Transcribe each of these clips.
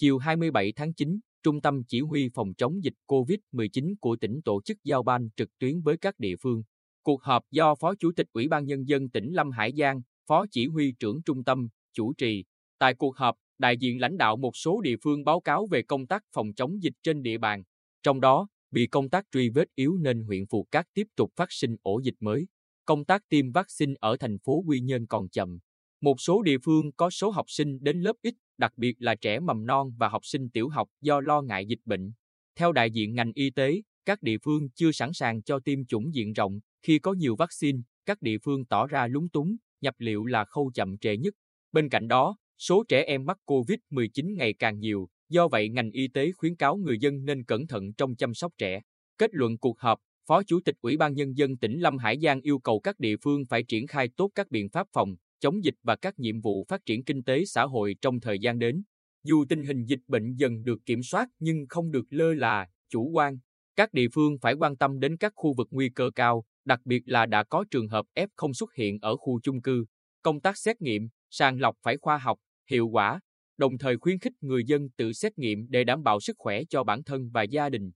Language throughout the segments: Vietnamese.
Chiều 27 tháng 9, Trung tâm Chỉ huy Phòng chống dịch COVID-19 của tỉnh tổ chức giao ban trực tuyến với các địa phương. Cuộc họp do Phó Chủ tịch Ủy ban Nhân dân tỉnh Lâm Hải Giang, Phó Chỉ huy trưởng Trung tâm, chủ trì. Tại cuộc họp, đại diện lãnh đạo một số địa phương báo cáo về công tác phòng chống dịch trên địa bàn. Trong đó, vì công tác truy vết yếu nên huyện Phù Cát tiếp tục phát sinh ổ dịch mới. Công tác tiêm vaccine ở thành phố Quy Nhơn còn chậm. Một số địa phương có số học sinh đến lớp ít, đặc biệt là trẻ mầm non và học sinh tiểu học do lo ngại dịch bệnh. Theo đại diện ngành y tế, các địa phương chưa sẵn sàng cho tiêm chủng diện rộng, khi có nhiều vaccine, các địa phương tỏ ra lúng túng, nhập liệu là khâu chậm trễ nhất. Bên cạnh đó, số trẻ em mắc COVID-19 ngày càng nhiều, do vậy ngành y tế khuyến cáo người dân nên cẩn thận trong chăm sóc trẻ. Kết luận cuộc họp, Phó Chủ tịch Ủy ban Nhân dân tỉnh Lâm Hải Giang yêu cầu các địa phương phải triển khai tốt các biện pháp phòng, chống dịch và các nhiệm vụ phát triển kinh tế xã hội trong thời gian đến. Dù tình hình dịch bệnh dần được kiểm soát nhưng không được lơ là, chủ quan. Các địa phương phải quan tâm đến các khu vực nguy cơ cao, đặc biệt là đã có trường hợp F không xuất hiện ở khu chung cư. Công tác xét nghiệm, sàng lọc phải khoa học, hiệu quả, đồng thời khuyến khích người dân tự xét nghiệm để đảm bảo sức khỏe cho bản thân và gia đình.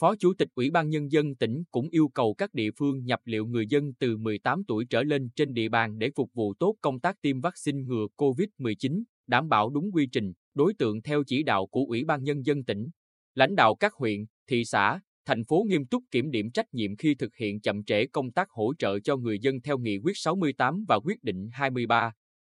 Phó Chủ tịch Ủy ban Nhân dân tỉnh cũng yêu cầu các địa phương nhập liệu người dân từ 18 tuổi trở lên trên địa bàn để phục vụ tốt công tác tiêm vaccine ngừa COVID-19, đảm bảo đúng quy trình, đối tượng theo chỉ đạo của Ủy ban Nhân dân tỉnh. Lãnh đạo các huyện, thị xã, thành phố nghiêm túc kiểm điểm trách nhiệm khi thực hiện chậm trễ công tác hỗ trợ cho người dân theo nghị quyết 68 và quyết định 23.